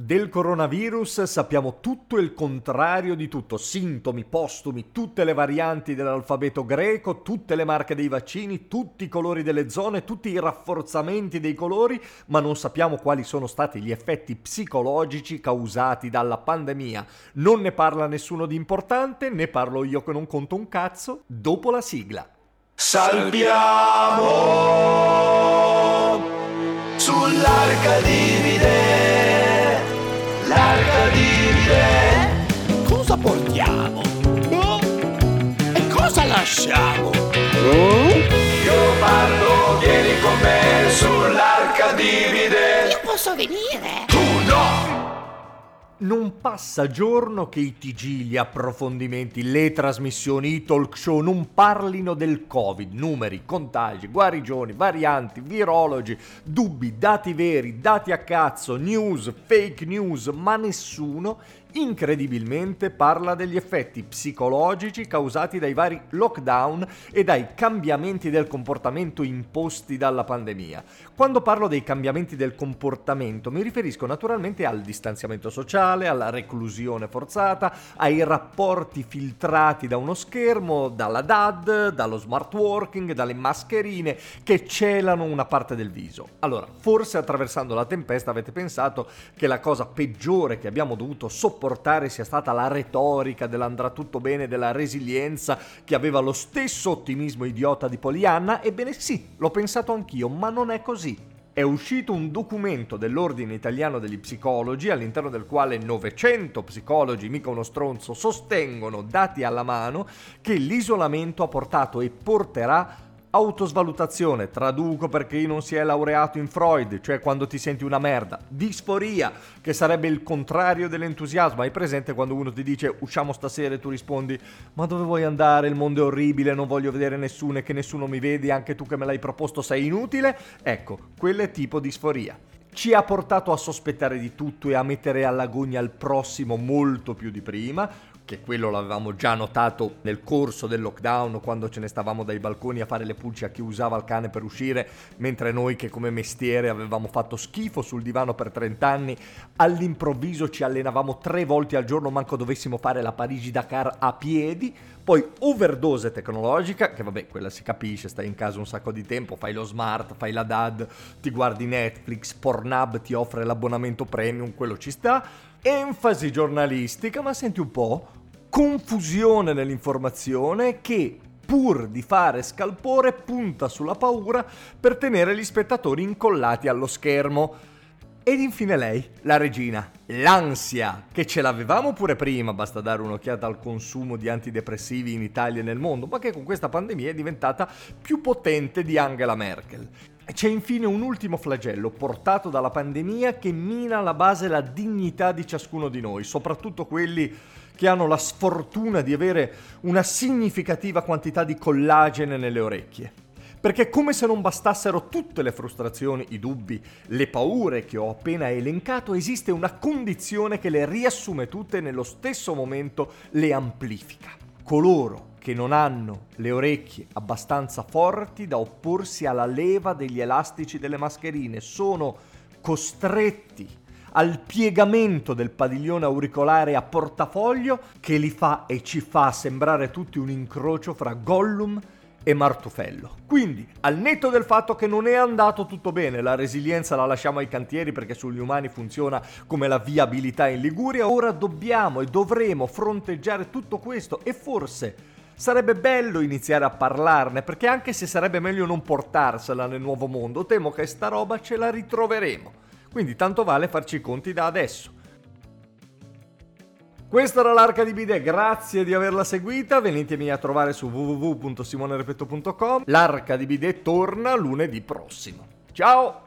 Del coronavirus sappiamo tutto il contrario di tutto, sintomi, postumi, tutte le varianti dell'alfabeto greco, tutte le marche dei vaccini, tutti i colori delle zone, tutti i rafforzamenti dei colori, ma non sappiamo quali sono stati gli effetti psicologici causati dalla pandemia. Non ne parla nessuno di importante, ne parlo io che non conto un cazzo, dopo la sigla. Salviamo sull'arca divide lasciamo? Oh? Io parlo, vieni con me sull'arca divide. Io posso venire? Tu no! Non passa giorno che i TG, gli approfondimenti, le trasmissioni, i talk show non parlino del Covid, numeri, contagi, guarigioni, varianti, virologi, dubbi, dati veri, dati a cazzo, news, fake news, ma nessuno incredibilmente parla degli effetti psicologici causati dai vari lockdown e dai cambiamenti del comportamento imposti dalla pandemia. Quando parlo dei cambiamenti del comportamento mi riferisco naturalmente al distanziamento sociale, alla reclusione forzata, ai rapporti filtrati da uno schermo, dalla DAD, dallo smart working, dalle mascherine che celano una parte del viso. Allora, forse attraversando la tempesta avete pensato che la cosa peggiore che abbiamo dovuto sopportare portare sia stata la retorica dell'andrà tutto bene, della resilienza, che aveva lo stesso ottimismo idiota di Polianna? Ebbene sì, l'ho pensato anch'io, ma non è così. È uscito un documento dell'Ordine Italiano degli Psicologi, all'interno del quale 900 psicologi, mica uno stronzo, sostengono, dati alla mano, che l'isolamento ha portato e porterà Autosvalutazione, traduco perché non si è laureato in Freud, cioè quando ti senti una merda. Disforia, che sarebbe il contrario dell'entusiasmo. Hai presente quando uno ti dice usciamo stasera e tu rispondi ma dove vuoi andare? Il mondo è orribile, non voglio vedere nessuno e che nessuno mi vedi, anche tu che me l'hai proposto sei inutile? Ecco, quello è tipo disforia ci ha portato a sospettare di tutto e a mettere all'agonia il prossimo molto più di prima, che quello l'avevamo già notato nel corso del lockdown quando ce ne stavamo dai balconi a fare le pulci a chi usava il cane per uscire, mentre noi che come mestiere avevamo fatto schifo sul divano per 30 anni, all'improvviso ci allenavamo tre volte al giorno manco dovessimo fare la Parigi-Dakar a piedi, poi overdose tecnologica, che vabbè quella si capisce, stai in casa un sacco di tempo, fai lo smart, fai la DAD, ti guardi Netflix, Pornhub ti offre l'abbonamento premium, quello ci sta, enfasi giornalistica, ma senti un po', confusione nell'informazione che pur di fare scalpore punta sulla paura per tenere gli spettatori incollati allo schermo. Ed infine lei, la regina, l'ansia, che ce l'avevamo pure prima, basta dare un'occhiata al consumo di antidepressivi in Italia e nel mondo, ma che con questa pandemia è diventata più potente di Angela Merkel. C'è infine un ultimo flagello portato dalla pandemia che mina alla base la dignità di ciascuno di noi, soprattutto quelli che hanno la sfortuna di avere una significativa quantità di collagene nelle orecchie. Perché come se non bastassero tutte le frustrazioni, i dubbi, le paure che ho appena elencato, esiste una condizione che le riassume tutte nello stesso momento, le amplifica. Coloro che non hanno le orecchie abbastanza forti da opporsi alla leva degli elastici delle mascherine, sono costretti al piegamento del padiglione auricolare a portafoglio che li fa e ci fa sembrare tutti un incrocio fra Gollum e Martufello. Quindi, al netto del fatto che non è andato tutto bene, la resilienza la lasciamo ai cantieri perché sugli umani funziona come la viabilità in Liguria, ora dobbiamo e dovremo fronteggiare tutto questo e forse sarebbe bello iniziare a parlarne, perché anche se sarebbe meglio non portarsela nel nuovo mondo, temo che sta roba ce la ritroveremo. Quindi tanto vale farci i conti da adesso. Questa era l'Arca di Bide, grazie di averla seguita, venitemi a trovare su www.simonerepetto.com. L'Arca di Bide torna lunedì prossimo. Ciao!